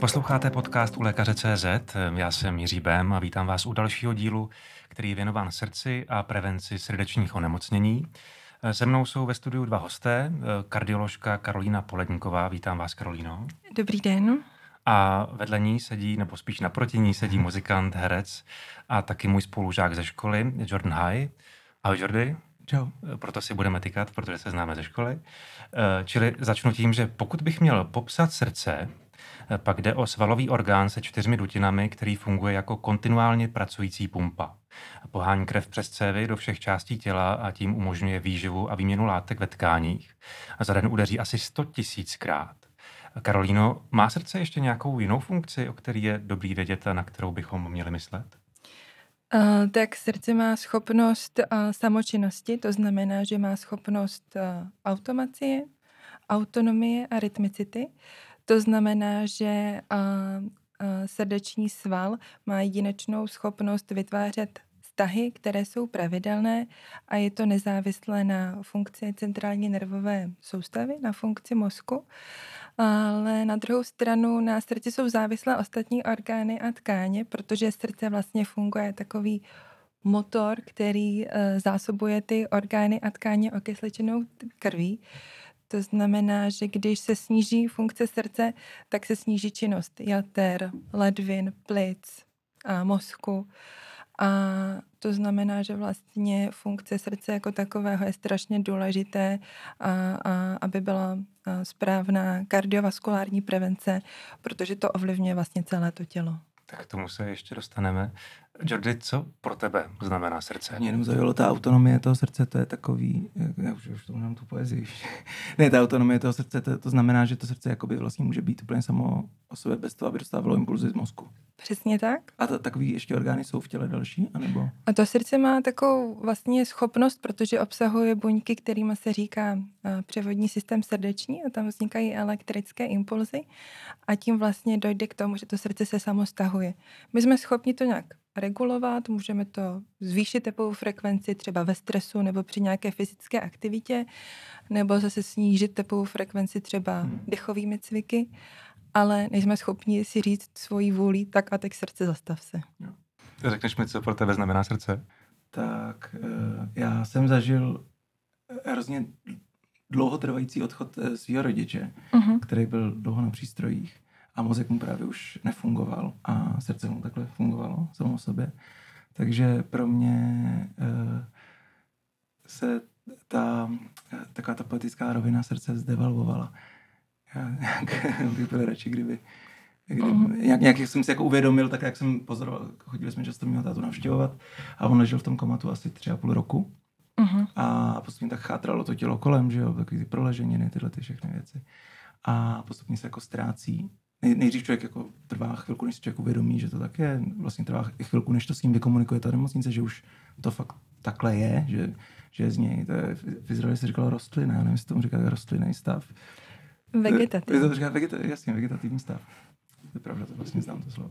Posloucháte podcast u lékaře CZ. Já jsem Jiří Bém a vítám vás u dalšího dílu, který je věnován srdci a prevenci srdečních onemocnění. Se mnou jsou ve studiu dva hosté, kardioložka Karolína Poledníková. Vítám vás, Karolíno. Dobrý den. A vedle ní sedí, nebo spíš naproti ní sedí muzikant, herec a taky můj spolužák ze školy, Jordan High. Ahoj, Jordy. Čau. Proto si budeme tykat, protože se známe ze školy. Čili začnu tím, že pokud bych měl popsat srdce, pak jde o svalový orgán se čtyřmi dutinami, který funguje jako kontinuálně pracující pumpa. Pohání krev přes cévy do všech částí těla a tím umožňuje výživu a výměnu látek ve tkáních. A za den udeří asi 100 tisíckrát. Karolíno, má srdce ještě nějakou jinou funkci, o který je dobrý vědět a na kterou bychom měli myslet? Uh, tak srdce má schopnost uh, samočinnosti, to znamená, že má schopnost uh, automacie, autonomie a rytmicity. To znamená, že srdeční sval má jedinečnou schopnost vytvářet vztahy, které jsou pravidelné a je to nezávislé na funkci centrální nervové soustavy, na funkci mozku. Ale na druhou stranu na srdci jsou závislé ostatní orgány a tkáně, protože srdce vlastně funguje takový motor, který uh, zásobuje ty orgány a tkáně okysličenou krví. To znamená, že když se sníží funkce srdce, tak se sníží činnost jater, ledvin, plic a mozku. A to znamená, že vlastně funkce srdce jako takového je strašně důležité, a, a, aby byla správná kardiovaskulární prevence, protože to ovlivňuje vlastně celé to tělo. Tak k tomu se ještě dostaneme. Jordi, co pro tebe znamená srdce? Mě jenom zaujalo ta autonomie toho srdce, to je takový, já už, už to mám tu poezii. ne, ta autonomie toho srdce, to, to znamená, že to srdce jakoby vlastně může být úplně samo o sobě bez toho, aby dostávalo impulzy z mozku. Přesně tak. A to, takový ještě orgány jsou v těle další, anebo? A to srdce má takovou vlastně schopnost, protože obsahuje buňky, kterými se říká převodní systém srdeční a tam vznikají elektrické impulzy a tím vlastně dojde k tomu, že to srdce se samo stahuje. My jsme schopni to nějak regulovat, můžeme to zvýšit tepovou frekvenci třeba ve stresu nebo při nějaké fyzické aktivitě, nebo zase snížit tepovou frekvenci třeba hmm. dechovými cviky, ale nejsme schopni si říct svoji vůli, tak a teď srdce zastav se. Jo. Řekneš mi, co pro tebe znamená srdce? Tak eh, já jsem zažil hrozně dlouhotrvající odchod eh, svého rodiče, uh-huh. který byl dlouho na přístrojích a mozek mu právě už nefungoval a srdce mu takhle fungovalo samo sobě. Takže pro mě uh, se ta taková ta politická rovina srdce zdevalvovala. Já nějak bych byl radši, kdyby Kdy, uh-huh. nějak, nějak jsem si jako uvědomil, tak jak jsem pozoroval, chodili jsme často mimo tátu navštěvovat a on ležel v tom komatu asi tři a půl roku. Uh-huh. A postupně tak chátralo to tělo kolem, že jo, takový ty proleženiny, tyhle ty všechny věci. A postupně se jako ztrácí nej, nejdřív člověk jako trvá chvilku, než si člověk uvědomí, že to tak je, vlastně trvá chvilku, než to s ním vykomunikuje ta nemocnice, že už to fakt takhle je, že, že je z něj, to je, v Izraeli se říkalo rostlina, nevím, jestli tomu říká rostlinný stav. Vegetativní. To říká vegeta, jasně, vegetativní stav. To je pravda, to vlastně znám to slovo.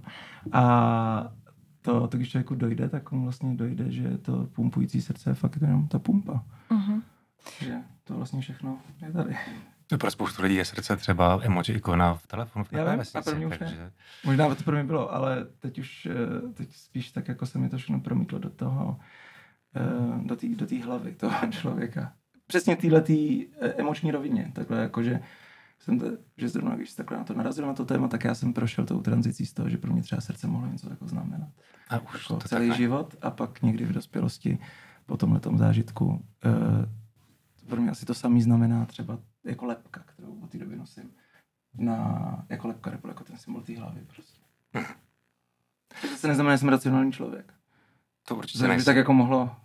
A to, to když člověku dojde, tak mu vlastně dojde, že to pumpující srdce je fakt jenom ta pumpa. Uh-huh. Že to vlastně všechno je tady. No pro spoustu lidí je srdce třeba emoji ikona v telefonu v Já vím, a pro mě už takže... ne. Možná to pro mě bylo, ale teď už, eh, teď spíš tak jako se mi to všechno promítlo do toho, eh, do té do tý hlavy toho člověka. Přesně téhle eh, emoční rovině, takhle jako, že jsem to, že zrovna, když takhle na to narazil na to téma, tak já jsem prošel tou tranzicí z toho, že pro mě třeba srdce mohlo něco jako znamenat. A už jako to celý takhle. život a pak někdy v dospělosti po tomhle zážitku pro mě asi to samý znamená třeba jako lepka, kterou od té doby nosím. Na, jako lepka nebo jako ten symbol té hlavy prostě. to se neznamená, že jsem racionální člověk. To určitě nejsi. tak jako mohlo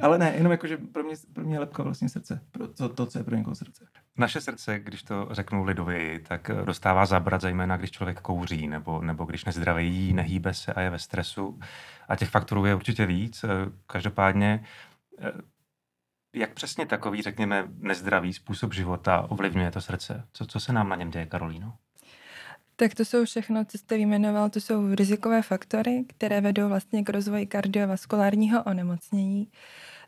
ale ne, jenom jako, že pro mě, pro mě je lepka vlastně srdce. Pro to, to, co je pro někoho srdce. Naše srdce, když to řeknu lidověji, tak dostává zabrat zejména, když člověk kouří, nebo, nebo když nezdraví jí, nehýbe se a je ve stresu. A těch faktorů je určitě víc. Každopádně jak přesně takový, řekněme, nezdravý způsob života ovlivňuje to srdce? Co, co se nám na něm děje, Karolíno? Tak to jsou všechno, co jste vyjmenoval, to jsou rizikové faktory, které vedou vlastně k rozvoji kardiovaskulárního onemocnění.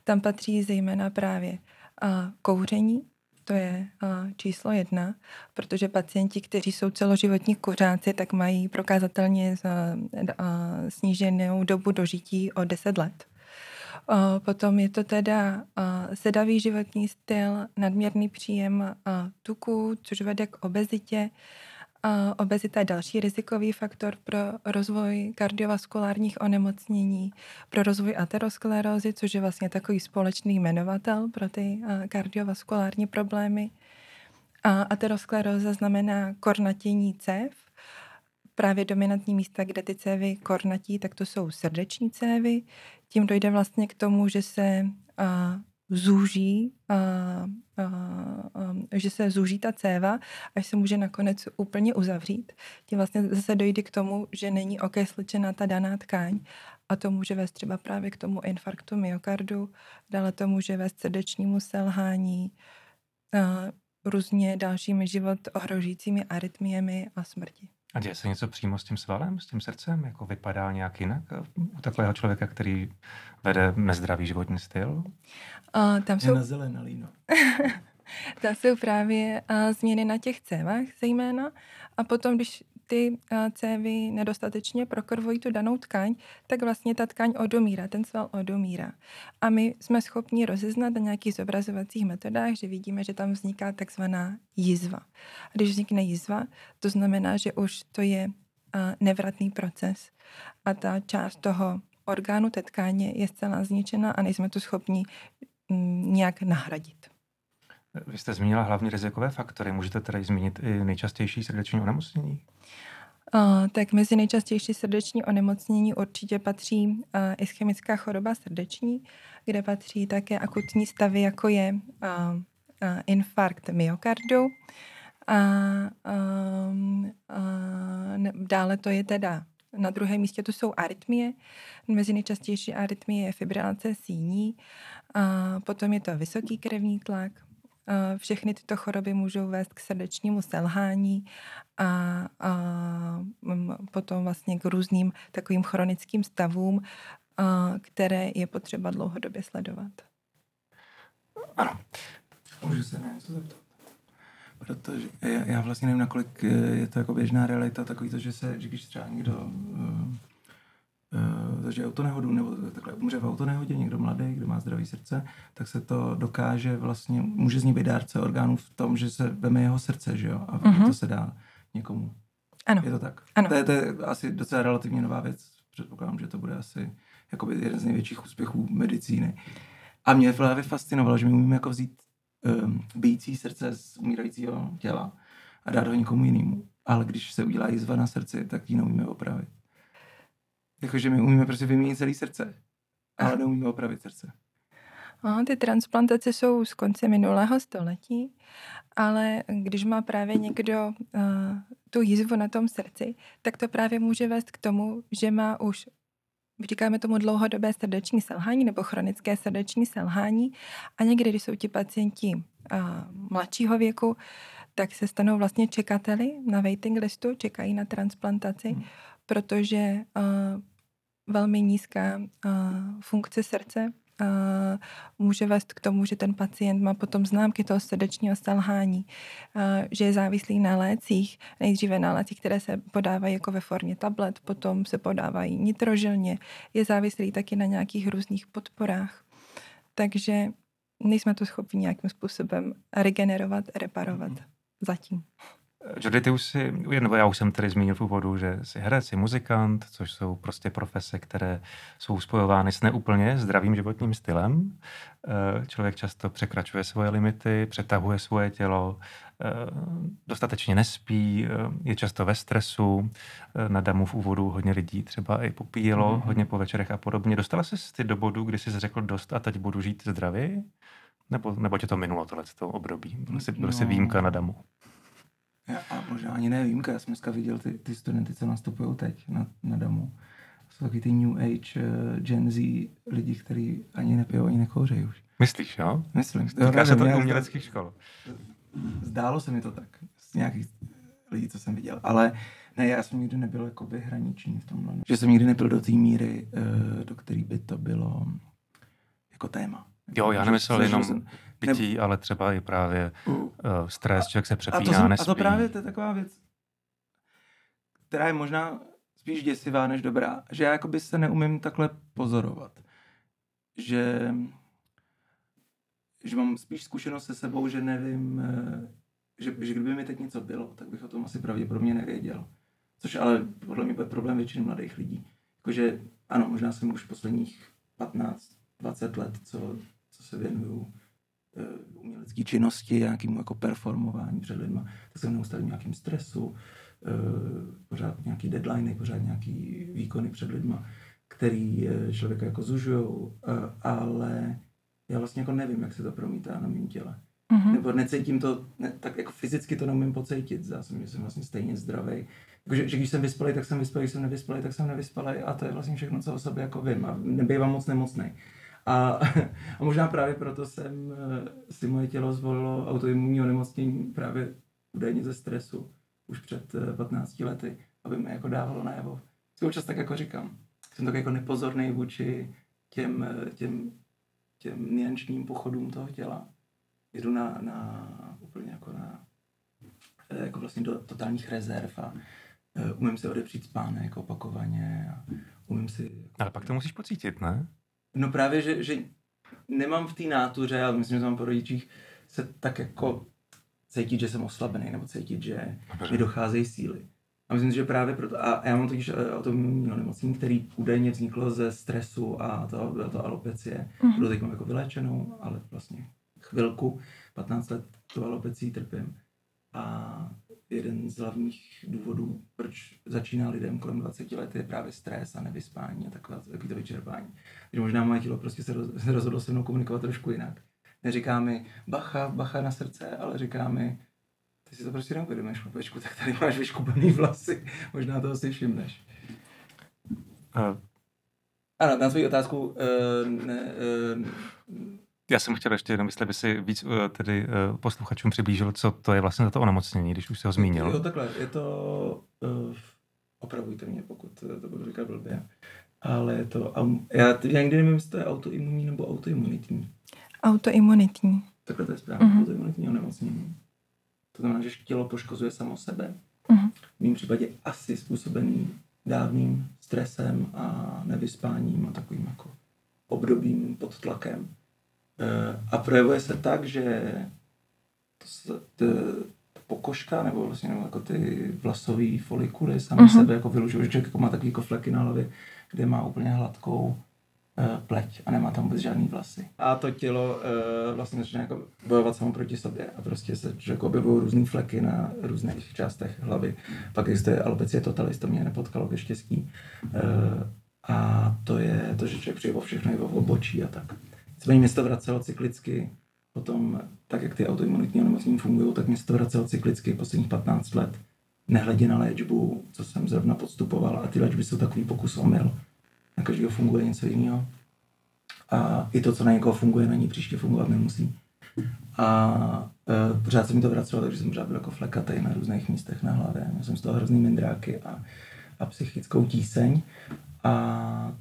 Tam patří zejména právě a kouření, to je uh, číslo jedna, protože pacienti, kteří jsou celoživotní kuřáci, tak mají prokázatelně uh, sníženou dobu dožití o 10 let. Uh, potom je to teda uh, sedavý životní styl, nadměrný příjem uh, tuku, což vede k obezitě, Obezita je další rizikový faktor pro rozvoj kardiovaskulárních onemocnění, pro rozvoj aterosklerózy, což je vlastně takový společný jmenovatel pro ty kardiovaskulární problémy. A ateroskleróza znamená kornatění cév. Právě dominantní místa, kde ty cévy kornatí, tak to jsou srdeční cévy. Tím dojde vlastně k tomu, že se zúží, a, a, a, že se zúží ta céva, až se může nakonec úplně uzavřít. Tím vlastně zase dojde k tomu, že není okysličena ta daná tkáň a to může vést třeba právě k tomu infarktu myokardu, dále to může vést srdečnímu selhání, a různě dalšími život ohrožujícími arytmiemi a smrti. A děje se něco přímo s tím svalem, s tím srdcem? Jako vypadá nějak jinak u takového člověka, který vede nezdravý životní styl? Uh, tam jsou... Je na zelená líno. tam jsou právě uh, změny na těch cévách zejména. A potom, když ty cévy nedostatečně prokrvují tu danou tkáň, tak vlastně ta tkáň odomírá, ten sval odomírá. A my jsme schopni rozeznat na nějakých zobrazovacích metodách, že vidíme, že tam vzniká takzvaná jizva. A když vznikne jizva, to znamená, že už to je nevratný proces a ta část toho orgánu té tkáně je zcela zničena a nejsme to schopni mm, nějak nahradit. Vy jste zmínila hlavní rizikové faktory. Můžete tedy zmínit i nejčastější srdeční onemocnění? Uh, tak mezi nejčastější srdeční onemocnění určitě patří uh, ischemická choroba srdeční, kde patří také akutní stavy, jako je uh, infarkt myokardu. A uh, uh, dále to je teda na druhém místě to jsou arytmie. Mezi nejčastější arytmie je fibrilace síní. A potom je to vysoký krevní tlak, všechny tyto choroby můžou vést k srdečnímu selhání a, a potom vlastně k různým takovým chronickým stavům, a, které je potřeba dlouhodobě sledovat. Ano. Můžu se na něco zeptat? Protože já, já vlastně nevím, nakolik je to jako běžná realita, takový to, že se, že když třeba někdo uh, zažije autonehodu nebo takhle umře v autonehodě, někdo mladý, kdo má zdravý srdce, tak se to dokáže vlastně, může z ní být dárce orgánů v tom, že se veme jeho srdce, že jo, a uh-huh. to se dá někomu. Ano. Je to tak? Ano. To je, to je asi docela relativně nová věc. Předpokládám, že to bude asi jakoby jeden z největších úspěchů medicíny. A mě právě fascinovalo, že my umíme jako vzít um, bijící srdce z umírajícího těla a dát ho někomu jinému. Ale když se udělá jízva na srdci, tak ji neumíme opravit. Jakože my umíme prostě vyměnit celý srdce, ale neumíme opravit srdce. No, ty transplantace jsou z konce minulého století, ale když má právě někdo uh, tu jízvu na tom srdci, tak to právě může vést k tomu, že má už říkáme tomu dlouhodobé srdeční selhání nebo chronické srdeční selhání. A někdy, když jsou ti pacienti uh, mladšího věku, tak se stanou vlastně čekateli na waiting listu, čekají na transplantaci, hmm protože uh, velmi nízká uh, funkce srdce uh, může vést k tomu, že ten pacient má potom známky toho srdečního selhání, uh, že je závislý na lécích, nejdříve na lécích, které se podávají jako ve formě tablet, potom se podávají nitrožilně, je závislý taky na nějakých různých podporách. Takže nejsme to schopni nějakým způsobem regenerovat, reparovat mm-hmm. zatím. Jody, ty už si, nebo já už jsem tady zmínil v úvodu, že jsi herec, jsi muzikant, což jsou prostě profese, které jsou spojovány s neúplně zdravým životním stylem. Eh, člověk často překračuje svoje limity, přetahuje svoje tělo, eh, dostatečně nespí, eh, je často ve stresu. Na damu v úvodu hodně lidí třeba i popíjelo, mm-hmm. hodně po večerech a podobně. Dostala jsi ty do bodu, kdy jsi řekl dost a teď budu žít zdravě? Nebo, nebo tě to minulo tohle období? Byl jsi, byl jsi no. výjimka na damu? Já, a možná ani ne výjimka, já jsem dneska viděl ty, ty studenty, co nastupují teď na, na domu. Jsou taky ty New Age, uh, Gen Z lidi, kteří ani nepijou, ani nekouřejí už. Myslíš, jo? Myslím. Týká se to uměleckých škol. Zdálo se mi to tak, z nějakých lidí, co jsem viděl. Ale ne, já jsem nikdy nebyl jakoby hraniční v tomhle. Že jsem nikdy nebyl do té míry, uh, do které by to bylo jako téma. Jo, já nemyslel jenom jsem, pití, ne... ale třeba i právě uh, stres, člověk se přepíná, a to, jsem, nespí. a to právě to je taková věc, která je možná spíš děsivá než dobrá, že já jakoby se neumím takhle pozorovat. Že, že mám spíš zkušenost se sebou, že nevím, eh, že, že kdyby mi teď něco bylo, tak bych o tom asi pravděpodobně nevěděl. Což ale podle mě bude problém většiny mladých lidí. Jakože ano, možná jsem už posledních 15-20 let, co, co se věnuju uh, umělecké činnosti, nějakému jako performování před lidma, tak jsem neustále v nějakým stresu, uh, pořád nějaký deadliny, pořád nějaký výkony před lidma, který uh, člověka jako zužujou, uh, ale já vlastně jako nevím, jak se to promítá na mém těle. Mm-hmm. Nebo necítím to, ne, tak jako fyzicky to neumím pocítit. Já jsem, že jsem vlastně stejně zdravý. Jako, že, že, když jsem vyspalý, tak jsem vyspalý, když jsem nevyspalý, tak jsem nevyspalý a to je vlastně všechno, co o sobě jako vím a nebývám moc nemocný. A, a možná právě proto jsem eh, si moje tělo zvolilo autoimunní onemocnění právě údajně ze stresu už před 15 eh, lety, aby mi jako dávalo najevo. Si občas tak jako říkám. Jsem tak jako nepozorný vůči těm, eh, těm, těm niančním pochodům toho těla jdu na, na úplně jako na jako vlastně do totálních rezerv a umím si odepřít spánek opakovaně a umím si... Ale pak to musíš pocítit, ne? No právě, že, že nemám v té nátuře, ale myslím, že mám po rodičích, se tak jako cítit, že jsem oslabený, nebo cítit, že Dobře. mi docházejí síly. A myslím, že právě proto, a já mám totiž autoimunní onemocnění, který údajně vzniklo ze stresu a to, byla to alopecie, mm-hmm. kterou teď mám jako vylečenou, ale vlastně chvilku, 15 let tu alopecí trpím. A jeden z hlavních důvodů, proč začíná lidem kolem 20 let, je právě stres a nevyspání a takové, takové to vyčerpání. Takže možná moje tělo prostě se, roz, se rozhodlo se mnou komunikovat trošku jinak. Neříká mi bacha, bacha na srdce, ale říká mi, ty si to prostě neuvědomuješ, chlapečku, tak tady máš vyškupaný vlasy, možná toho si všimneš. Uh. Ano, na svou otázku, uh, ne, uh, já jsem chtěl ještě jenom, jestli by si víc uh, tedy uh, posluchačům přiblížil, co to je vlastně za to onemocnění, když už se ho zmínil. Jo, takhle, je to, uh, opravujte mě, pokud to budu říkat blbě, ale je to, um, já, já nikdy nevím, jestli to je autoimunní nebo autoimunitní. Autoimunitní. Takhle to je správně, uh-huh. autoimunitní onemocnění. To znamená, že tělo poškozuje samo sebe. Uh-huh. V mém případě asi způsobený dávným stresem a nevyspáním a takovým jako obdobím pod tlakem. Eh, a projevuje se tak, že to, to, pokožka nebo vlastně nebo jako ty vlasové folikuly sami uh-huh. sebe jako vylužují, že člověk jako má takový kofleky na hlavě, kde má úplně hladkou uh, pleť a nemá tam vůbec žádný vlasy. A to tělo uh, vlastně začne jako bojovat samo proti sobě a prostě se člověk objevují různé fleky na různých částech hlavy. Pak existuje alopecie totalis, to mě nepotkalo ke štěstí. Uh, a to je to, že člověk přijde o všechno, i o obočí a tak. Nicméně mě se to vracelo cyklicky, potom, tak jak ty autoimunitní onemocnění fungují, tak mě se to vracelo cyklicky posledních 15 let. Nehledě na léčbu, co jsem zrovna podstupoval, a ty léčby jsou takový pokus omyl. Na každého funguje něco jiného. A i to, co na někoho funguje, na ní příště fungovat nemusí. A e, pořád se mi to vracelo, takže jsem pořád byl jako flekatej na různých místech na hlavě. Měl jsem z toho hrozný mindráky a, a psychickou tíseň. A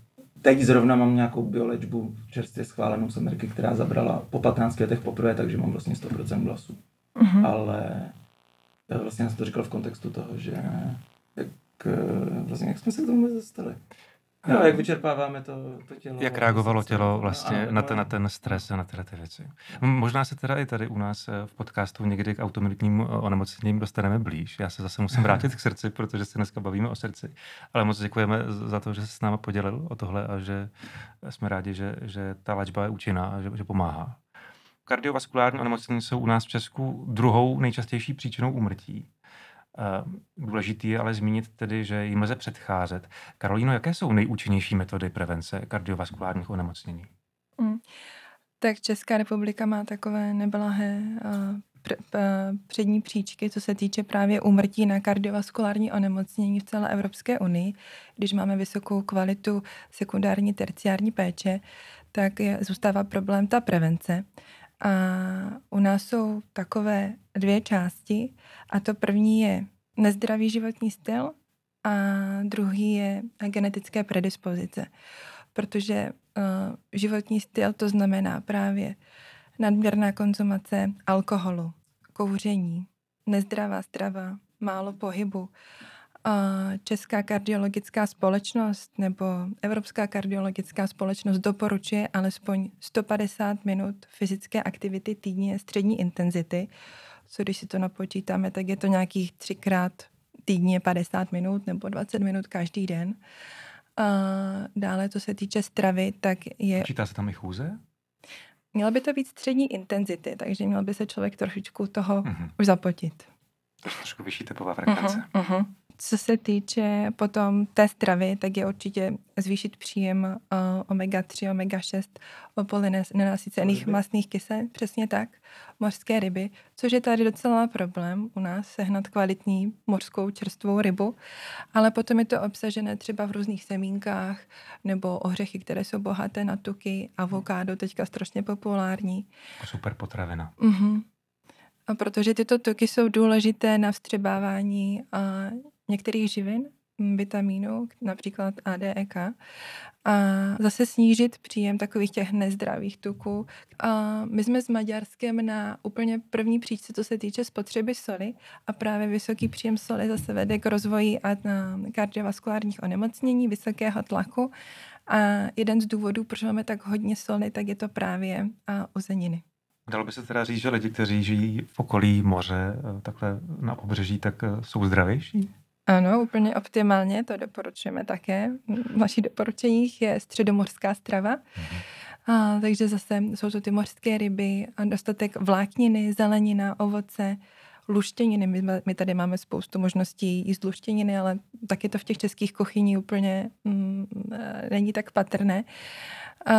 teď zrovna mám nějakou biolečbu čerstvě schválenou z Ameriky, která zabrala po 15 letech poprvé, takže mám vlastně 100% vlasů. Uh-huh. Ale vlastně jsem to říkal v kontextu toho, že jak, eh, vlastně, jak jsme se k tomu dostali. No, jak vyčerpáváme to, to tělo. Jak reagovalo tělo vlastně na, ten, na ten stres a na tyhle ty věci. Možná se teda i tady u nás eh, v podcastu někdy k automobilním eh, onemocněním dostaneme blíž. Já se zase musím vrátit k srdci, protože se dneska bavíme o srdci. Ale moc děkujeme za to, že se s náma podělil o tohle a že jsme rádi, že, že ta léčba je účinná a že, že pomáhá. Kardiovaskulární onemocnění jsou u nás v Česku druhou nejčastější příčinou úmrtí. Eh, důležitý je ale zmínit tedy, že jim lze předcházet. Karolíno, jaké jsou nejúčinnější metody prevence kardiovaskulárních onemocnění? Mm. Tak Česká republika má takové neblahé eh, eh, přední příčky, co se týče právě úmrtí na kardiovaskulární onemocnění v celé Evropské unii. Když máme vysokou kvalitu sekundární, terciární péče, tak je, zůstává problém ta prevence. A u nás jsou takové dvě části a to první je nezdravý životní styl a druhý je genetické predispozice. Protože životní styl, to znamená právě nadměrná konzumace alkoholu, kouření, nezdravá strava, málo pohybu, Česká kardiologická společnost nebo Evropská kardiologická společnost doporučuje alespoň 150 minut fyzické aktivity týdně střední intenzity, co když si to napočítáme, tak je to nějakých třikrát týdně 50 minut nebo 20 minut každý den. A dále, co se týče stravy, tak je... Počítá se tam i chůze? Měla by to být střední intenzity, takže měl by se člověk trošičku toho uh-huh. už zapotit. Trošku vyšší tepová frekvence. Uh-huh. Co se týče potom té stravy, tak je určitě zvýšit příjem uh, omega-3, omega-6 nenasycených masných kyselin, přesně tak, mořské ryby, což je tady docela problém u nás, sehnat kvalitní mořskou čerstvou rybu, ale potom je to obsažené třeba v různých semínkách nebo ořechy, které jsou bohaté na tuky, avokádo, teďka strašně populární. Super potravina. Uh-huh. A protože tyto tuky jsou důležité na vstřebávání a některých živin, vitamínů, například ADEK, a zase snížit příjem takových těch nezdravých tuků. A my jsme s Maďarskem na úplně první příčce, co se týče spotřeby soli a právě vysoký příjem soli zase vede k rozvoji a na kardiovaskulárních onemocnění, vysokého tlaku a jeden z důvodů, proč máme tak hodně soli, tak je to právě a uzeniny. Dalo by se teda říct, že lidi, kteří žijí v okolí moře, eh, takhle na pobřeží, tak eh, jsou zdravější? Ano, úplně optimálně, to doporučujeme také. V našich doporučeních je středomořská strava. Mm-hmm. A, takže zase jsou to ty mořské ryby a dostatek vlákniny, zelenina, ovoce, luštěniny. My, my tady máme spoustu možností jíst luštěniny, ale taky to v těch českých kuchyní úplně mm, e, není tak patrné. A,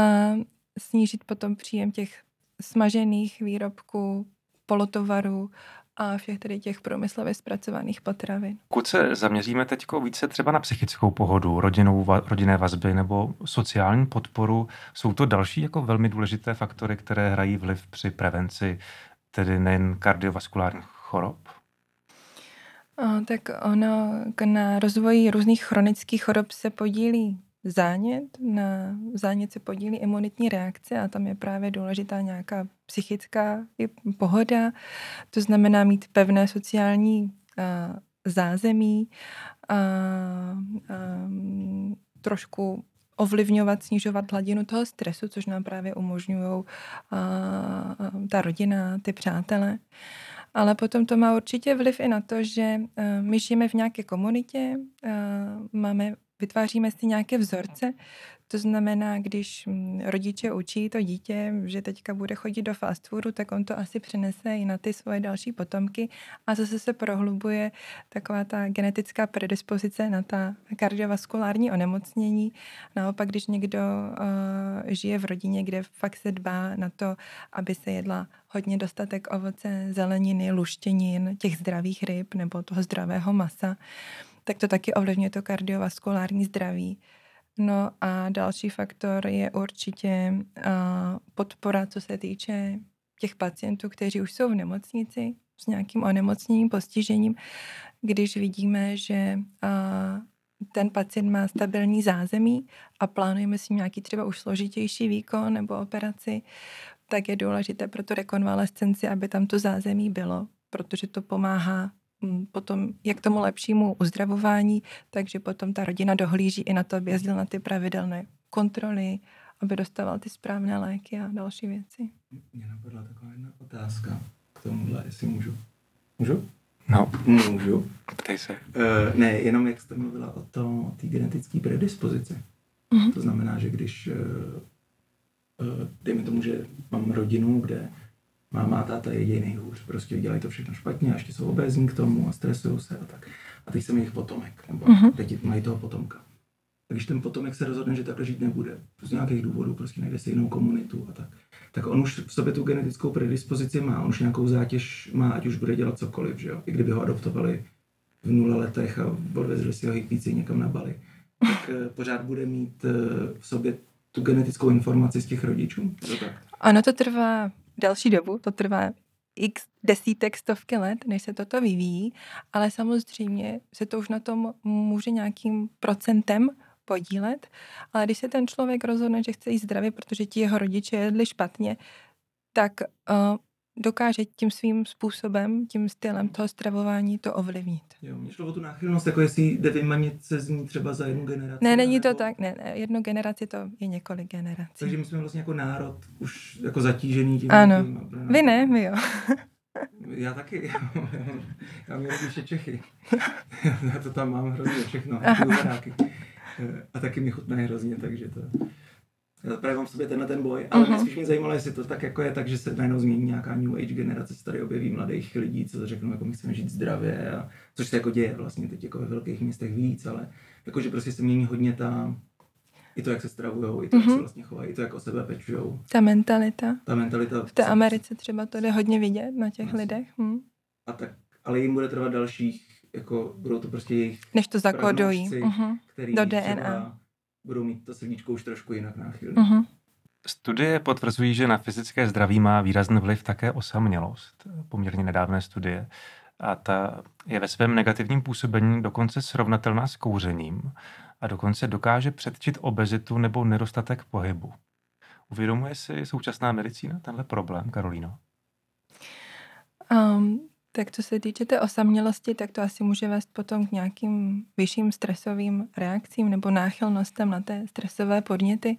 snížit potom příjem těch smažených výrobků, polotovarů a všech tedy těch průmyslově zpracovaných potravin. Pokud se zaměříme teď více třeba na psychickou pohodu, rodinou, rodinné vazby nebo sociální podporu, jsou to další jako velmi důležité faktory, které hrají vliv při prevenci tedy nejen kardiovaskulárních chorob? Tak ono na rozvoji různých chronických chorob se podílí zánět, na zánět se podílí imunitní reakce a tam je právě důležitá nějaká psychická pohoda, to znamená mít pevné sociální a, zázemí, a, a, trošku ovlivňovat, snižovat hladinu toho stresu, což nám právě umožňují ta rodina, ty přátelé. Ale potom to má určitě vliv i na to, že my žijeme v nějaké komunitě, máme vytváříme si nějaké vzorce. To znamená, když mm, rodiče učí to dítě, že teďka bude chodit do fast foodu, tak on to asi přenese i na ty svoje další potomky a zase se prohlubuje taková ta genetická predispozice na ta kardiovaskulární onemocnění. Naopak, když někdo uh, žije v rodině, kde fakt se dbá na to, aby se jedla hodně dostatek ovoce, zeleniny, luštěnin, těch zdravých ryb nebo toho zdravého masa, tak to taky ovlivňuje to kardiovaskulární zdraví. No a další faktor je určitě uh, podpora, co se týče těch pacientů, kteří už jsou v nemocnici s nějakým onemocněním, postižením, když vidíme, že uh, ten pacient má stabilní zázemí a plánujeme si nějaký třeba už složitější výkon nebo operaci, tak je důležité pro tu rekonvalescenci, aby tam to zázemí bylo, protože to pomáhá potom jak tomu lepšímu uzdravování, takže potom ta rodina dohlíží i na to, aby jezdil na ty pravidelné kontroly, aby dostával ty správné léky a další věci. Mě napadla taková jedna otázka k tomuhle, jestli můžu. Můžu? No. Můžu. Ptej se. Uh, ne, jenom jak jste mluvila o tom, o té genetické predispozici. Uh-huh. To znamená, že když, uh, uh, dejme tomu, že mám rodinu, kde máma a táta jedí nejhůř, prostě dělají to všechno špatně a ještě jsou obézní k tomu a stresují se a tak. A teď jsem jejich potomek, nebo uh-huh. děti mají toho potomka. Když ten potomek se rozhodne, že takhle žít nebude, z nějakých důvodů, prostě najde si jinou komunitu a tak, tak on už v sobě tu genetickou predispozici má, on už nějakou zátěž má, ať už bude dělat cokoliv, že jo? I kdyby ho adoptovali v nula letech a odvezli si ho hippíci někam na Bali, tak eh, pořád bude mít eh, v sobě tu genetickou informaci z těch rodičů. To tak? Ano, to trvá delší dobu, to trvá x desítek, stovky let, než se toto vyvíjí, ale samozřejmě se to už na tom může nějakým procentem podílet. Ale když se ten člověk rozhodne, že chce jíst zdravě, protože ti jeho rodiče jedli špatně, tak uh, dokáže tím svým způsobem, tím stylem toho stravování to ovlivnit. Jo, mě šlo o tu náchylnost, jako jestli jde vymanit se z ní třeba za jednu generaci. Ne, není to nebo... tak, ne, ne, jednu generaci to je několik generací. Takže my jsme vlastně jako národ už jako zatížený tím. Ano, tím, vy ne, my jo. Já taky, já mě píše Čechy. já to tam mám hrozně všechno, a taky mi chutnají hrozně, takže to... Právě mám v sobě tenhle ten boj, ale uh-huh. spíš mě zajímalo, jestli to tak jako je tak, že se najednou změní nějaká new age generace, se tady objeví mladých lidí, co řeknou, jako my chceme žít zdravě, a, což se jako děje vlastně teď jako ve velkých městech víc, ale jako, že prostě se mění hodně ta, i to, jak se stravují, i to, uh-huh. jak se mhm. vlastně chovají, i to, jak o sebe pečujou. Ta mentalita. Ta mentalita. V té Americe třeba to jde hodně vidět na těch vlastně. lidech. Hm. A tak, ale jim bude trvat dalších, jako budou to prostě jejich Než to zakodují. Uh-huh. Do DNA budou mít to srdíčko už trošku jinak náchylné. Uh-huh. Studie potvrzují, že na fyzické zdraví má výrazný vliv také osamělost. Poměrně nedávné studie. A ta je ve svém negativním působení dokonce srovnatelná s kouřením a dokonce dokáže předčit obezitu nebo nedostatek pohybu. Uvědomuje si současná medicína tenhle problém, Karolíno? Um, tak co se týče té osamělosti, tak to asi může vést potom k nějakým vyšším stresovým reakcím nebo náchylnostem na té stresové podněty.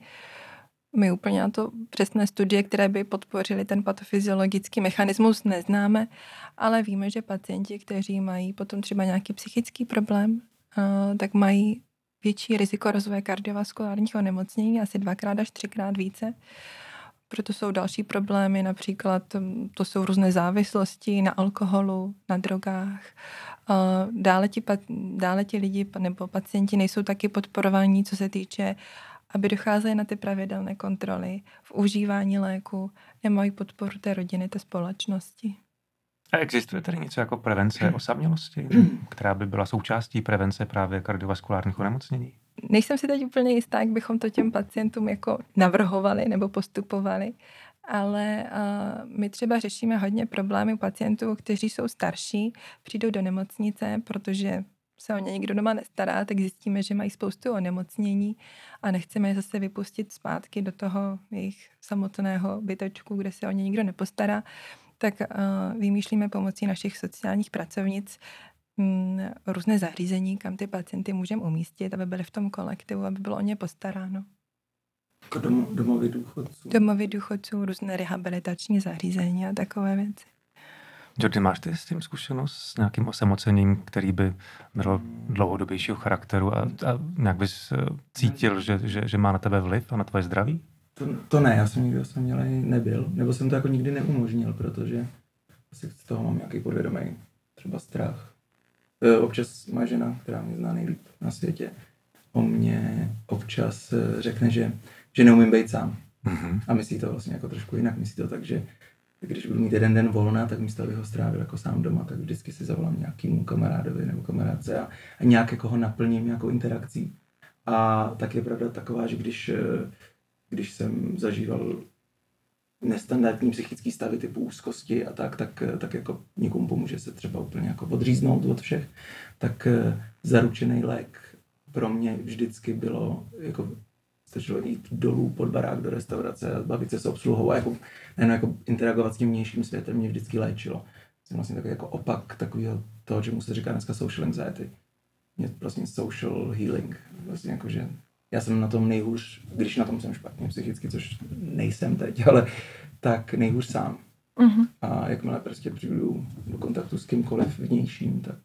My úplně na to přesné studie, které by podpořily ten patofyziologický mechanismus, neznáme, ale víme, že pacienti, kteří mají potom třeba nějaký psychický problém, tak mají větší riziko rozvoje kardiovaskulárních onemocnění, asi dvakrát až třikrát více. Proto jsou další problémy, například mm, to jsou různé závislosti na alkoholu, na drogách. Dále ti, dále ti lidi nebo pacienti nejsou taky podporováni, co se týče, aby docházeli na ty pravidelné kontroly v užívání léku, nemají podporu té rodiny, té společnosti. A existuje tedy něco jako prevence osamělosti, která by byla součástí prevence právě kardiovaskulárních onemocnění? Nejsem si teď úplně jistá, jak bychom to těm pacientům jako navrhovali nebo postupovali, ale uh, my třeba řešíme hodně problémy pacientů, kteří jsou starší, přijdou do nemocnice, protože se o ně nikdo doma nestará, tak zjistíme, že mají spoustu onemocnění a nechceme je zase vypustit zpátky do toho jejich samotného bytečku, kde se o ně nikdo nepostará, tak uh, vymýšlíme pomocí našich sociálních pracovnic různé zařízení, kam ty pacienty můžeme umístit, aby byli v tom kolektivu, aby bylo o ně postaráno. Jako dom, domovy důchodců. Domovy důchodců, různé rehabilitační zařízení a takové věci. Jordi, máš ty s tím zkušenost s nějakým osamocením, který by byl dlouhodobějšího charakteru a, a nějak bys eh, cítil, že, že, že má na tebe vliv a na tvoje zdraví? To, to ne, já jsem nikdy osamělý nebyl, nebo jsem to jako nikdy neumožnil, protože asi z toho mám nějaký podvědomý třeba strach. Eh, občas má žena, která mě zná nejlíp na světě, o mě občas eh, řekne, že, že neumím být sám. Mm-hmm. A myslí to vlastně jako trošku jinak. Myslí to tak, že když budu mít jeden den volna, tak místo abych ho strávil jako sám doma, tak vždycky si zavolám nějakýmu kamarádovi nebo kamarádce a, a nějak jako ho naplním nějakou interakcí. A tak je pravda taková, že když, eh, když jsem zažíval nestandardní psychické stavy typu úzkosti a tak, tak, tak jako někomu pomůže se třeba úplně jako odříznout od všech, tak eh, zaručený lék pro mě vždycky bylo jako stačilo jít dolů pod barák do restaurace a bavit se s obsluhou a jako, nejen jako interagovat s tím vnějším světem mě vždycky léčilo. Jsem vlastně takový jako opak takového toho, čemu se říká dneska social anxiety. Mě vlastně social healing. Vlastně jako, že já jsem na tom nejhůř, když na tom jsem špatně psychicky, což nejsem teď, ale tak nejhůř sám. Uh-huh. A jakmile prostě přijdu do kontaktu s kýmkoliv vnějším, tak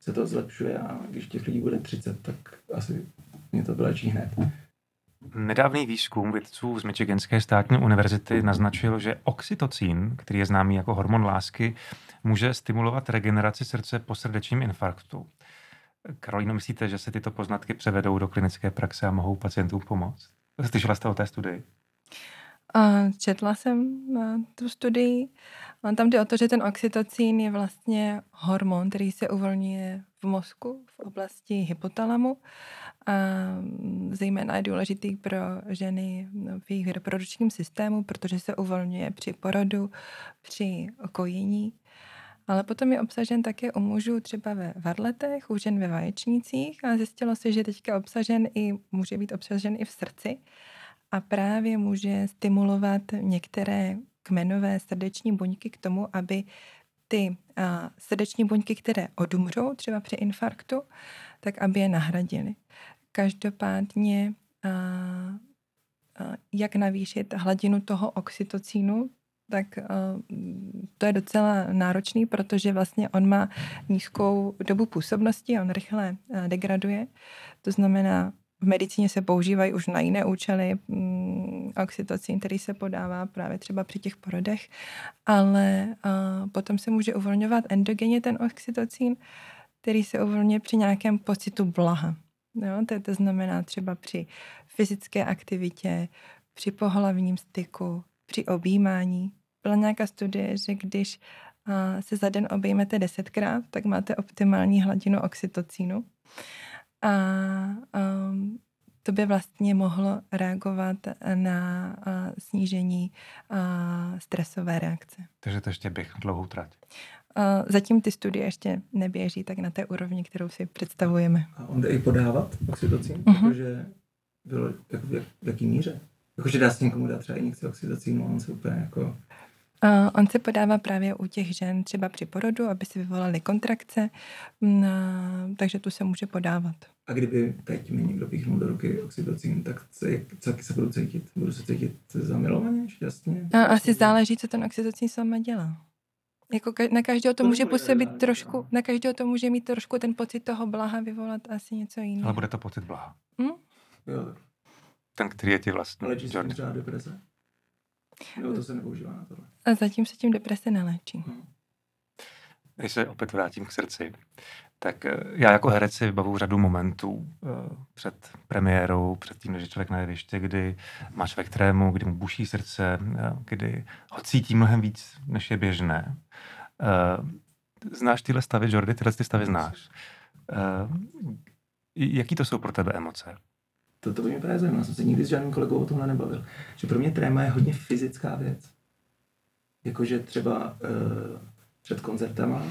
se to zlepšuje a když těch lidí bude 30, tak asi mě to vylečí hned. Nedávný výzkum vědců z Michiganské státní univerzity naznačil, že oxytocín, který je známý jako hormon lásky, může stimulovat regeneraci srdce po srdečním infarktu. Karolíno, myslíte, že se tyto poznatky převedou do klinické praxe a mohou pacientům pomoct? Slyšela jste o té studii? Četla jsem tu studii. Tam jde o to, že ten oxytocín je vlastně hormon, který se uvolňuje v mozku, v oblasti hypotalamu. A zejména je důležitý pro ženy v jejich reprodukčním systému, protože se uvolňuje při porodu, při kojení Ale potom je obsažen také u mužů třeba ve varletech, u žen ve vaječnících a zjistilo se, že teďka obsažen i, může být obsažen i v srdci a právě může stimulovat některé kmenové srdeční buňky k tomu, aby ty a, srdeční buňky, které odumřou třeba při infarktu, tak aby je nahradili. Každopádně a, jak navýšit hladinu toho oxytocínu, tak uh, to je docela náročný, protože vlastně on má nízkou dobu působnosti, on rychle uh, degraduje. To znamená, v medicíně se používají už na jiné účely mm, oxytocin, který se podává právě třeba při těch porodech, ale uh, potom se může uvolňovat endogenně ten oxytocin, který se uvolňuje při nějakém pocitu blaha. Jo? To, to znamená třeba při fyzické aktivitě, při pohlavním styku, při objímání. Byla nějaká studie, že když se za den obejmete desetkrát, tak máte optimální hladinu oxytocínu. A um, to by vlastně mohlo reagovat na uh, snížení uh, stresové reakce. Takže to ještě bych dlouhou trať. Uh, zatím ty studie ještě neběží tak na té úrovni, kterou si představujeme. A on jde i podávat oxytocin, uh-huh. protože bylo jak, jak, v jaký míře? Jakože dá se někomu dát třeba injekci oxytocinu, on se úplně jako Uh, on se podává právě u těch žen třeba při porodu, aby si vyvolaly kontrakce, uh, takže tu se může podávat. A kdyby teď mi někdo píchnul do ruky oxytocin, tak se, jak, co se budu cítit? Budu se cítit zamilovaně, šťastně? A asi záleží, co ten oxytocin sama dělá. Jako ka- na každého to, to může působit trošku, na každého to může mít trošku ten pocit toho blaha vyvolat asi něco jiného. Ale bude to pocit blaha. Hm? Jo. Ten, který je ti vlastně. Ale se třeba deprese? Jo, to se nepoužívá na tohle. A zatím se tím deprese neléčí. Hmm. Když se opět vrátím k srdci, tak eh, já jako herec si vybavu řadu momentů eh, před premiérou, před tím, že člověk na jeviště, kdy máš ve kterému, kdy mu buší srdce, eh, kdy ho cítí mnohem víc, než je běžné. Znáš tyhle stavy, Jordy, tyhle ty stavy znáš. Jaký to jsou pro tebe emoce? To, to by mě právě zajímalo. Jsem se nikdy s žádným kolegou o tomhle nebavil. Že pro mě tréma je hodně fyzická věc. Jakože třeba uh, před koncertama,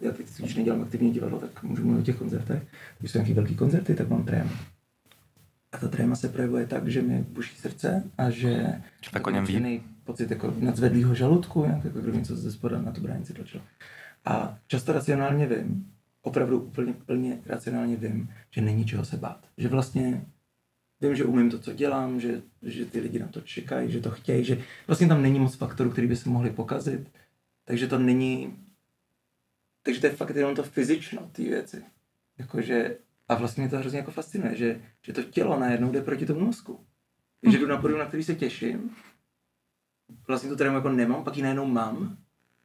já teď když nedělám aktivní divadlo, tak můžu mluvit o těch koncertech. Když jsou nějaké velké koncerty, tak mám trému. A ta tréma se projevuje tak, že mi buší srdce a že tak o něm ví. pocit jako nadzvedlýho žaludku, jak jako kdyby něco ze spoda na tu bránici tlačilo. A často racionálně vím, opravdu úplně plně racionálně vím, že není čeho se bát. Že vlastně vím, že umím to, co dělám, že, že ty lidi na to čekají, že to chtějí, že vlastně tam není moc faktorů, který by se mohli pokazit, takže to není, takže to je fakt jenom to fyzično, ty věci. Jakože, a vlastně mě to hrozně jako fascinuje, že, že to tělo najednou jde proti tomu mozku. Že jdu na podium, na který se těším, vlastně to trému jako nemám, pak ji najednou mám,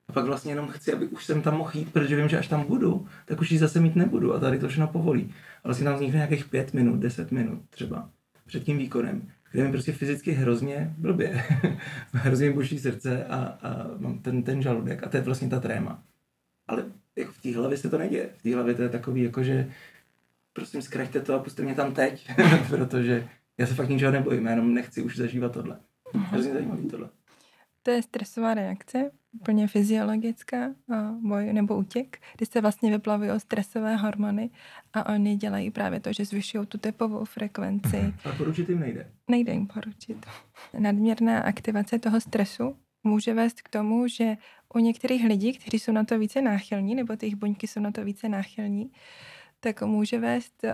a pak vlastně jenom chci, aby už jsem tam mohl jít, protože vím, že až tam budu, tak už ji zase mít nebudu a tady to všechno povolí. A vlastně tam vznikne nějakých pět minut, deset minut třeba před tím výkonem, kde mi prostě fyzicky hrozně blbě. hrozně buší srdce a, a mám ten, ten žaludek a to je vlastně ta tréma. Ale jako v té hlavě se to neděje. V té hlavě to je takový, jako že prosím zkraťte to a puste mě tam teď, protože já se fakt ničeho nebojím, já jenom nechci už zažívat tohle. Hrozně zajímavý tohle. To je stresová reakce, úplně fyziologická, boj nebo útěk, kdy se vlastně vyplavují stresové hormony a oni dělají právě to, že zvyšují tu tepovou frekvenci. A poručit jim nejde? Nejde jim poručit. Nadměrná aktivace toho stresu může vést k tomu, že u některých lidí, kteří jsou na to více náchylní, nebo ty jejich buňky jsou na to více náchylní, tak může vést uh,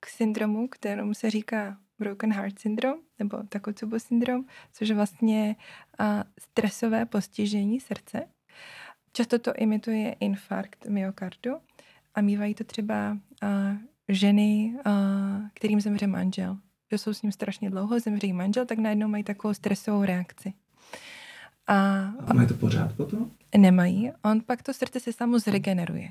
k syndromu, kterému se říká Broken Heart Syndrome nebo Takotsubo syndrom, což je vlastně stresové postižení srdce. Často to imituje infarkt myokardu a mývají to třeba ženy, kterým zemře manžel. Že jsou s ním strašně dlouho, zemře manžel, tak najednou mají takovou stresovou reakci. A, a mají to pořád potom? Nemají. On pak to srdce se samo zregeneruje.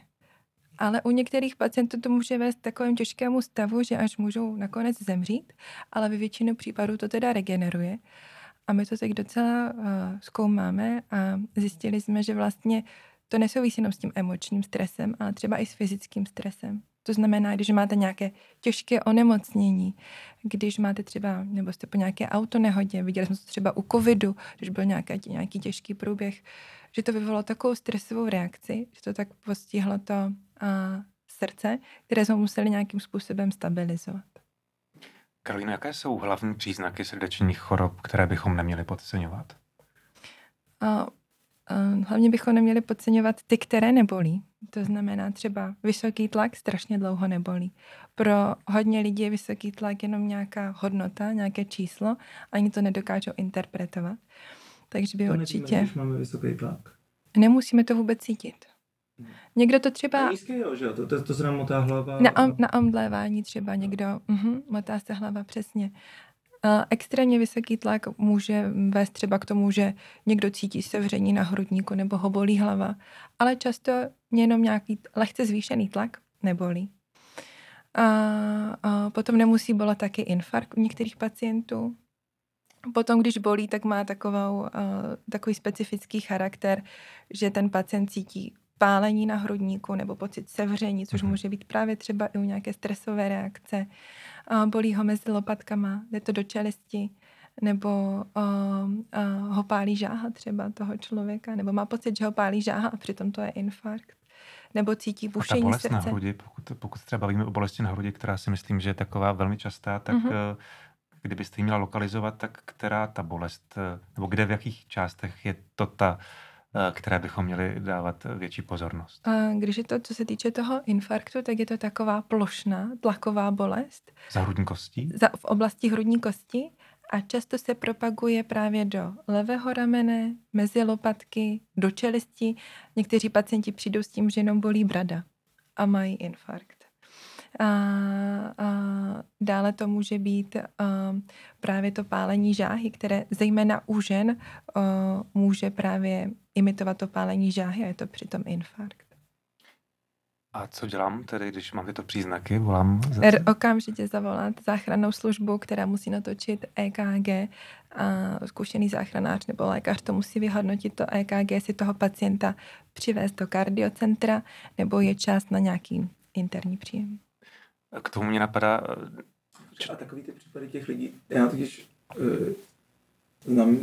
Ale u některých pacientů to může vést takovým těžkému stavu, že až můžou nakonec zemřít, ale ve většinu případů to teda regeneruje. A my to teď docela uh, zkoumáme a zjistili jsme, že vlastně to nesouvisí jenom s tím emočním stresem, ale třeba i s fyzickým stresem. To znamená, když máte nějaké těžké onemocnění, když máte třeba, nebo jste po nějaké autonehodě, viděli jsme to třeba u covidu, když byl nějaký, nějaký těžký průběh, že to vyvolalo takovou stresovou reakci, že to tak postihlo to a, srdce, které jsme museli nějakým způsobem stabilizovat. Karolina, jaké jsou hlavní příznaky srdečních chorob, které bychom neměli podceňovat? A, hlavně bychom neměli podceňovat ty, které nebolí. To znamená třeba vysoký tlak strašně dlouho nebolí. Pro hodně lidí je vysoký tlak jenom nějaká hodnota, nějaké číslo, ani to nedokážou interpretovat. Takže by to určitě... Nevíme, když máme vysoký tlak. Nemusíme to vůbec cítit. Někdo to třeba... nízký, jo, že jo? To, to, to se nám motá hlava. Na, na omdlévání třeba někdo, uh-huh, motá se hlava, přesně. Uh, extrémně vysoký tlak může vést třeba k tomu, že někdo cítí sevření na hrudníku nebo ho bolí hlava, ale často jenom nějaký lehce zvýšený tlak nebolí. A, a potom nemusí bolet taky infarkt u některých pacientů. Potom, když bolí, tak má takovou, uh, takový specifický charakter, že ten pacient cítí pálení na hrudníku nebo pocit sevření, což mm-hmm. může být právě třeba i u nějaké stresové reakce. Uh, bolí ho mezi lopatkama, jde to do čelisti, nebo uh, uh, ho pálí žáha třeba toho člověka, nebo má pocit, že ho pálí žáha a přitom to je infarkt. Nebo cítí bušení a ta bolest srdce. na hrudi, pokud, pokud třeba bavíme o bolesti na hrudi, která si myslím, že je taková velmi častá, tak mm-hmm. Kdybyste ji měla lokalizovat, tak která ta bolest, nebo kde v jakých částech je to ta Eh, které bychom měli dávat větší pozornost. A když je to, co se týče toho infarktu, tak je to taková plošná tlaková bolest. Za hrudní kostí? Za, v oblasti hrudní kosti a často se propaguje právě do levého ramene, mezi lopatky, do čelisti. Někteří pacienti přijdou s tím, že jenom bolí brada a mají infarkt. A, a dále to může být a, právě to pálení žáhy, které zejména u žen a, může právě imitovat to pálení žáhy a je to přitom infarkt. A co dělám tedy, když mám tyto příznaky? Volám za... Okamžitě zavolat záchrannou službu, která musí natočit EKG a zkušený záchranář nebo lékař to musí vyhodnotit to EKG, si toho pacienta přivést do kardiocentra nebo je čas na nějaký interní příjem. K tomu mě napadá... A takový ty případy těch lidí, já totiž uh, znám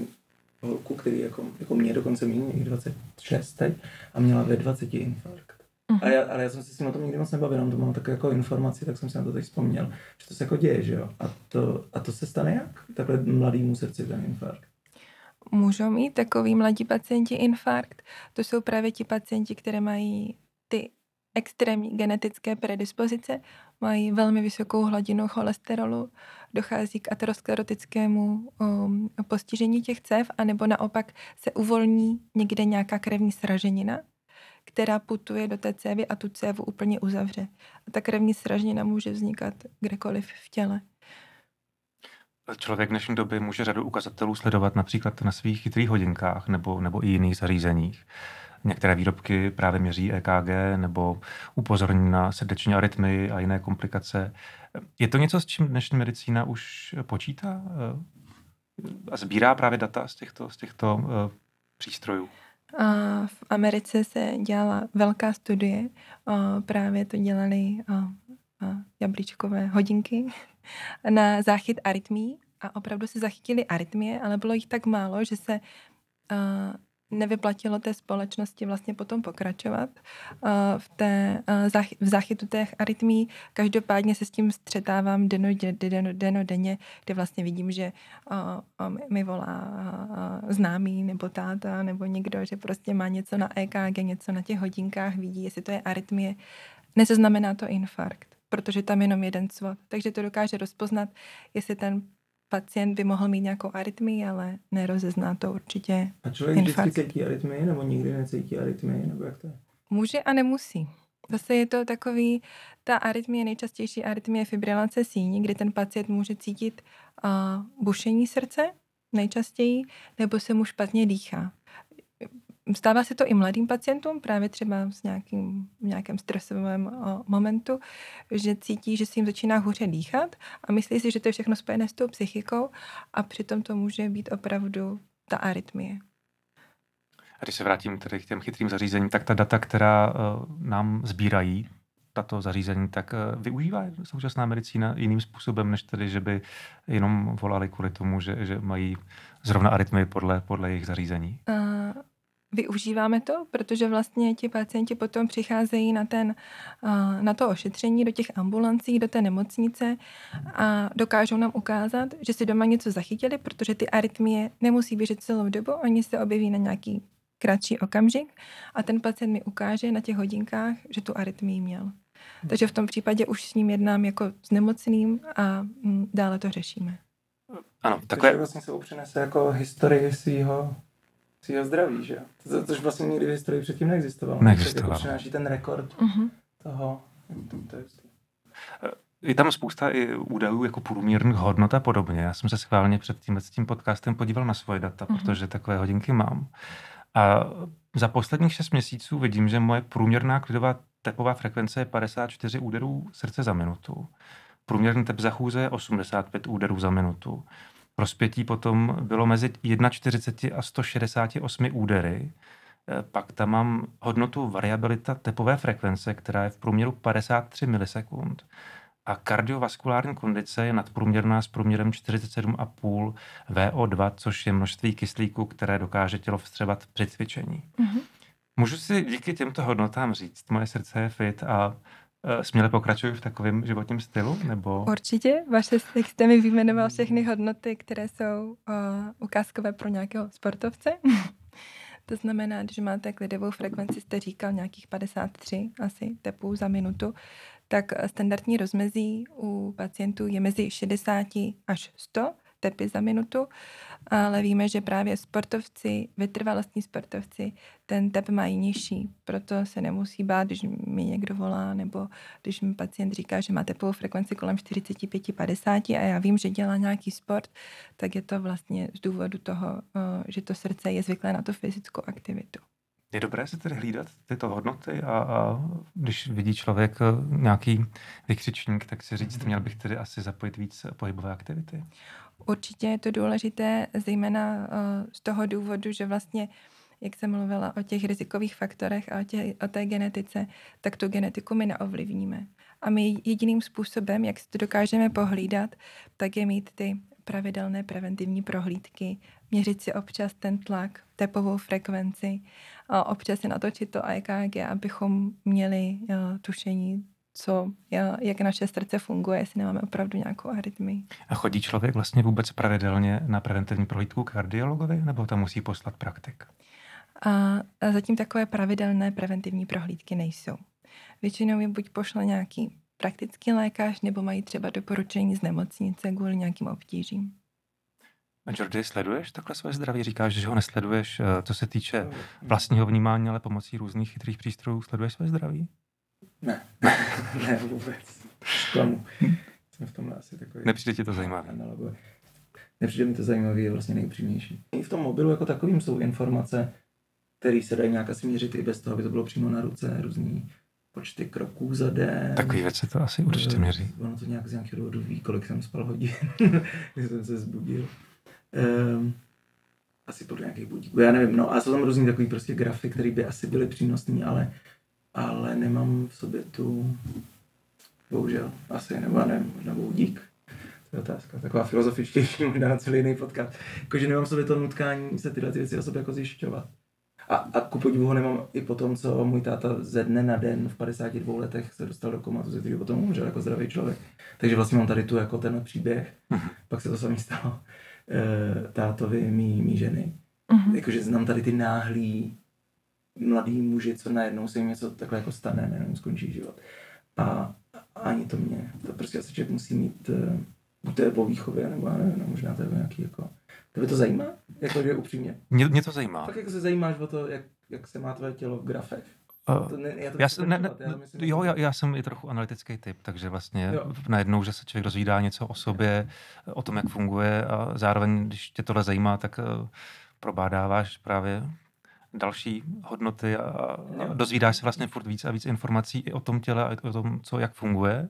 holku, který jako, jako mě dokonce méně, 26 teď, a měla ve 20 infarkt. Uh-huh. A já, ale já jsem si s tím o tom nikdy moc nebavil, jenom to mám také jako informaci, tak jsem si na to teď vzpomněl, že to se jako děje, že jo? A to, a to se stane jak? Takhle mladýmu srdci ten infarkt. Můžou mít takový mladí pacienti infarkt. To jsou právě ti pacienti, které mají ty extrémní genetické predispozice, mají velmi vysokou hladinu cholesterolu, dochází k aterosklerotickému um, postižení těch cév, anebo naopak se uvolní někde nějaká krevní sraženina, která putuje do té cévy a tu cévu úplně uzavře. A ta krevní sraženina může vznikat kdekoliv v těle. Člověk v dnešní době může řadu ukazatelů sledovat například na svých chytrých hodinkách nebo, nebo i jiných zařízeních. Některé výrobky právě měří EKG nebo upozorní na srdeční arytmy a jiné komplikace. Je to něco, s čím dnešní medicína už počítá eh, a sbírá právě data z těchto, z těchto uh, přístrojů? A v Americe se dělala velká studie, právě to dělali jablíčkové hodinky na záchyt arytmí a opravdu se zachytili arytmie, ale bylo jich tak málo, že se nevyplatilo té společnosti vlastně potom pokračovat v, té, v záchytu těch arytmí. Každopádně se s tím střetávám deno, deno, deno denně, kde vlastně vidím, že mi volá známý nebo táta nebo někdo, že prostě má něco na EKG, něco na těch hodinkách, vidí, jestli to je arytmie. Nezaznamená to infarkt, protože tam jenom jeden svod. Takže to dokáže rozpoznat, jestli ten pacient by mohl mít nějakou arytmii, ale nerozezná to určitě A člověk infarkt. vždycky cítí arytmii, nebo nikdy necítí arytmii, nebo jak to je? Může a nemusí. Zase je to takový, ta arytmie, nejčastější arytmie fibrilace síní, kdy ten pacient může cítit uh, bušení srdce nejčastěji, nebo se mu špatně dýchá. Stává se to i mladým pacientům, právě třeba s nějakým, nějakém stresovém momentu, že cítí, že si jim začíná hůře dýchat a myslí si, že to je všechno spojené s tou psychikou a přitom to může být opravdu ta arytmie. A když se vrátím tedy k těm chytrým zařízením, tak ta data, která uh, nám sbírají tato zařízení, tak uh, využívá současná medicína jiným způsobem, než tedy, že by jenom volali kvůli tomu, že, že mají zrovna arytmy podle, podle jejich zařízení? Uh, využíváme to, protože vlastně ti pacienti potom přicházejí na, ten, na to ošetření do těch ambulancí, do té nemocnice a dokážou nám ukázat, že si doma něco zachytili, protože ty arytmie nemusí běžet celou dobu, oni se objeví na nějaký kratší okamžik a ten pacient mi ukáže na těch hodinkách, že tu arytmii měl. Takže v tom případě už s ním jednám jako s nemocným a mm, dále to řešíme. Ano, takové... Takže vlastně se přinese jako historii svého svého zdraví, že to, Což vlastně nikdy v historii předtím neexistovalo. Neexistovalo. Jako přináší ten rekord uh-huh. toho. To je je tam spousta i údajů jako průměrných hodnot a podobně. Já jsem se schválně před tím, s tím podcastem podíval na svoje data, uh-huh. protože takové hodinky mám. A za posledních šest měsíců vidím, že moje průměrná klidová tepová frekvence je 54 úderů srdce za minutu. Průměrný tep za chůze je 85 úderů za minutu. Rozpětí potom bylo mezi 41 a 168 údery. E, pak tam mám hodnotu variabilita tepové frekvence, která je v průměru 53 milisekund. A kardiovaskulární kondice je nadprůměrná s průměrem 47,5 VO2, což je množství kyslíku, které dokáže tělo vstřebat při cvičení. Mm-hmm. Můžu si díky těmto hodnotám říct, moje srdce je fit a směle pokračuji v takovém životním stylu? Nebo... Určitě. Vaše, jste mi vyjmenoval všechny hodnoty, které jsou uh, ukázkové pro nějakého sportovce. to znamená, že máte klidovou frekvenci, jste říkal nějakých 53 asi tepů za minutu, tak standardní rozmezí u pacientů je mezi 60 až 100 tepy za minutu, ale víme, že právě sportovci, vytrvalostní sportovci, ten tep mají nižší, proto se nemusí bát, když mi někdo volá, nebo když mi pacient říká, že má tepovou frekvenci kolem 45-50 a já vím, že dělá nějaký sport, tak je to vlastně z důvodu toho, eh, že to srdce je zvyklé na tu fyzickou aktivitu. Je dobré si tedy hlídat tyto hodnoty a, a když vidí člověk eh, nějaký vykřičník, tak si říct, měl bych tedy asi zapojit víc pohybové aktivity? Určitě je to důležité, zejména uh, z toho důvodu, že vlastně jak jsem mluvila o těch rizikových faktorech a o, tě, o té genetice, tak tu genetiku my neovlivníme. A my jediným způsobem, jak si to dokážeme pohlídat, tak je mít ty pravidelné preventivní prohlídky, měřit si občas ten tlak, tepovou frekvenci, a občas si natočit to EKG, abychom měli uh, tušení, co, jak naše srdce funguje, jestli nemáme opravdu nějakou arytmii. A chodí člověk vlastně vůbec pravidelně na preventivní prohlídku kardiologovi, nebo tam musí poslat praktik? A, zatím takové pravidelné preventivní prohlídky nejsou. Většinou je buď pošle nějaký praktický lékař, nebo mají třeba doporučení z nemocnice kvůli nějakým obtížím. A Jordi, sleduješ takhle své zdraví? Říkáš, že ho nesleduješ, eh, co se týče vlastního vnímání, ale pomocí různých chytrých přístrojů. Sleduješ své zdraví? Ne, ne vůbec. Zklamu. Jsme v tomhle asi takový... Nepřijde ti to zajímavé? Nepřijde mi to zajímavé, je vlastně nejupřímnější. I v tom mobilu jako takovým jsou informace, které se dají nějak asi měřit i bez toho, aby to bylo přímo na ruce, různý počty kroků za den. Takový věci to asi určitě měří. Ono to nějak z nějakého důvodu ví, kolik jsem spal hodin, když jsem se zbudil. Um, asi podle nějakých budíků, já nevím, no a jsou tam různý takový prostě grafy, které by asi byly přínosné, ale ale nemám v sobě tu, bohužel, asi, nebo nevím, možná dík. To je otázka, taková filozofičtější, možná celý jiný podcast. Jakože nemám v sobě to nutkání se tyhle ty věci o sobě jako zjišťovat. A, a ku podivu ho nemám i po tom, co můj táta ze dne na den v 52 letech se dostal do komatu, ze kterého potom umřel jako zdravý člověk. Takže vlastně mám tady tu jako tenhle příběh. Uh-huh. Pak se to samý stalo e, tátovi mý, mý ženy. Uh-huh. Jakože znám tady ty náhlý mladý muži, co najednou se jim něco takhle jako stane, nejenom skončí život. A ani to mě, to prostě asi člověk musí mít, uh, buď to je po výchově, nebo já nevím, no, možná to je nějaký jako, by to zajímá? Jako, že upřímně. Mě, mě to zajímá. Tak jako se zajímáš o to, jak, jak se má tvoje tělo v grafech. To ne, já, to já, jsem, ne, ne, já myslím, jo, já, já jsem i trochu analytický typ, takže vlastně jo. najednou, že se člověk dozvídá něco o sobě, o tom, jak funguje a zároveň, když tě tohle zajímá, tak uh, probádáváš právě další hodnoty a dozvídáš se vlastně furt víc a víc informací i o tom těle a o tom, co jak funguje,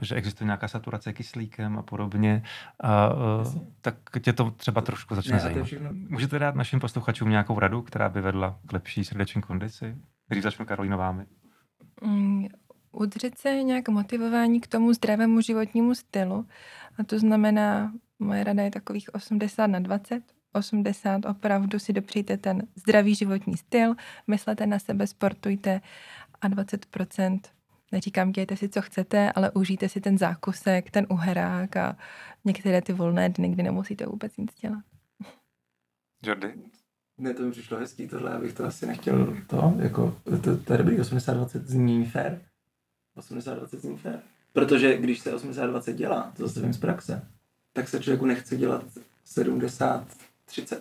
že existuje nějaká saturace kyslíkem a podobně, a, uh, tak tě to třeba trošku začne ne, zajímat. Všechno... Můžete dát našim posluchačům nějakou radu, která by vedla k lepší srdeční kondici? Když začnu Karolíno vámi. Mm, udržet se nějak motivování k tomu zdravému životnímu stylu. A to znamená, moje rada je takových 80 na 20. 80 opravdu si dopřejte ten zdravý životní styl, myslete na sebe, sportujte a 20% neříkám, dějte si, co chcete, ale užijte si ten zákusek, ten uherák a některé ty volné dny, kdy nemusíte vůbec nic dělat. Jordy? Ne, to mi přišlo hezký, tohle, abych to asi nechtěl to, jako, to, to je dobrý, 80-20 zní fair. 80-20 zní fair. Protože když se 80-20 dělá, to zase vím z praxe, tak se člověku nechce dělat 70-30.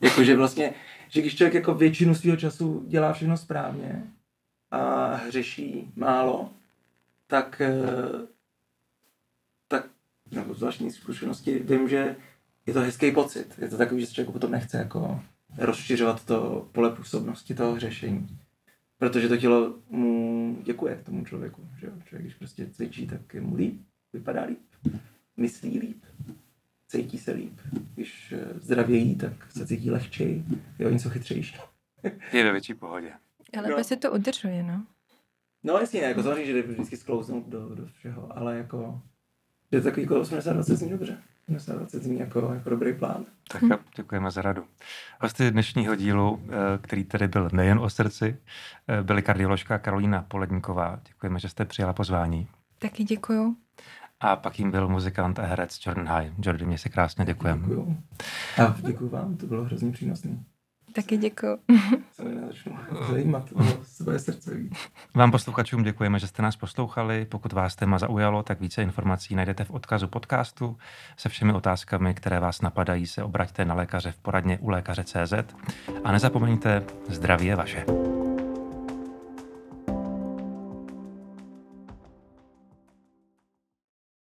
Jakože vlastně, že když člověk jako většinu svého času dělá všechno správně a hřeší málo, tak, eh, tak nebo z vlastní zkušenosti vím, že je to hezký pocit. Je to takový, že se člověk potom nechce jako rozšiřovat to pole působnosti toho řešení. Protože to tělo mu děkuje tomu člověku. Že jo? Člověk, když prostě cvičí, tak je mu líp, vypadá líp, myslí líp, cítí se líp. Když eh, zdravě jí, tak se cítí lehčej, je o něco chytřejší. je ve větší pohodě. Ale no. se to udržuje, no. No jasně, jako samozřejmě, že jde vždycky sklouznout do, do všeho, ale jako, je to takový jako 80-20 zní dobře. 80-20 zní jako, jako dobrý plán. Tak a děkujeme za radu. Hosty dnešního dílu, eh, který tedy byl nejen o srdci, eh, byly kardioložka Karolína Poledníková. Děkujeme, že jste přijala pozvání. Taky děkuju. A pak jim byl muzikant a herec Jordan High. Jordan, mě si krásně děkujeme. Děkuju. A děkuju vám, to bylo hrozně přínosné. Taky děkuji. zajímat své srdce. Vám posluchačům děkujeme, že jste nás poslouchali. Pokud vás téma zaujalo, tak více informací najdete v odkazu podcastu. Se všemi otázkami, které vás napadají, se obraťte na lékaře v poradně u lékaře CZ. A nezapomeňte, zdraví je vaše.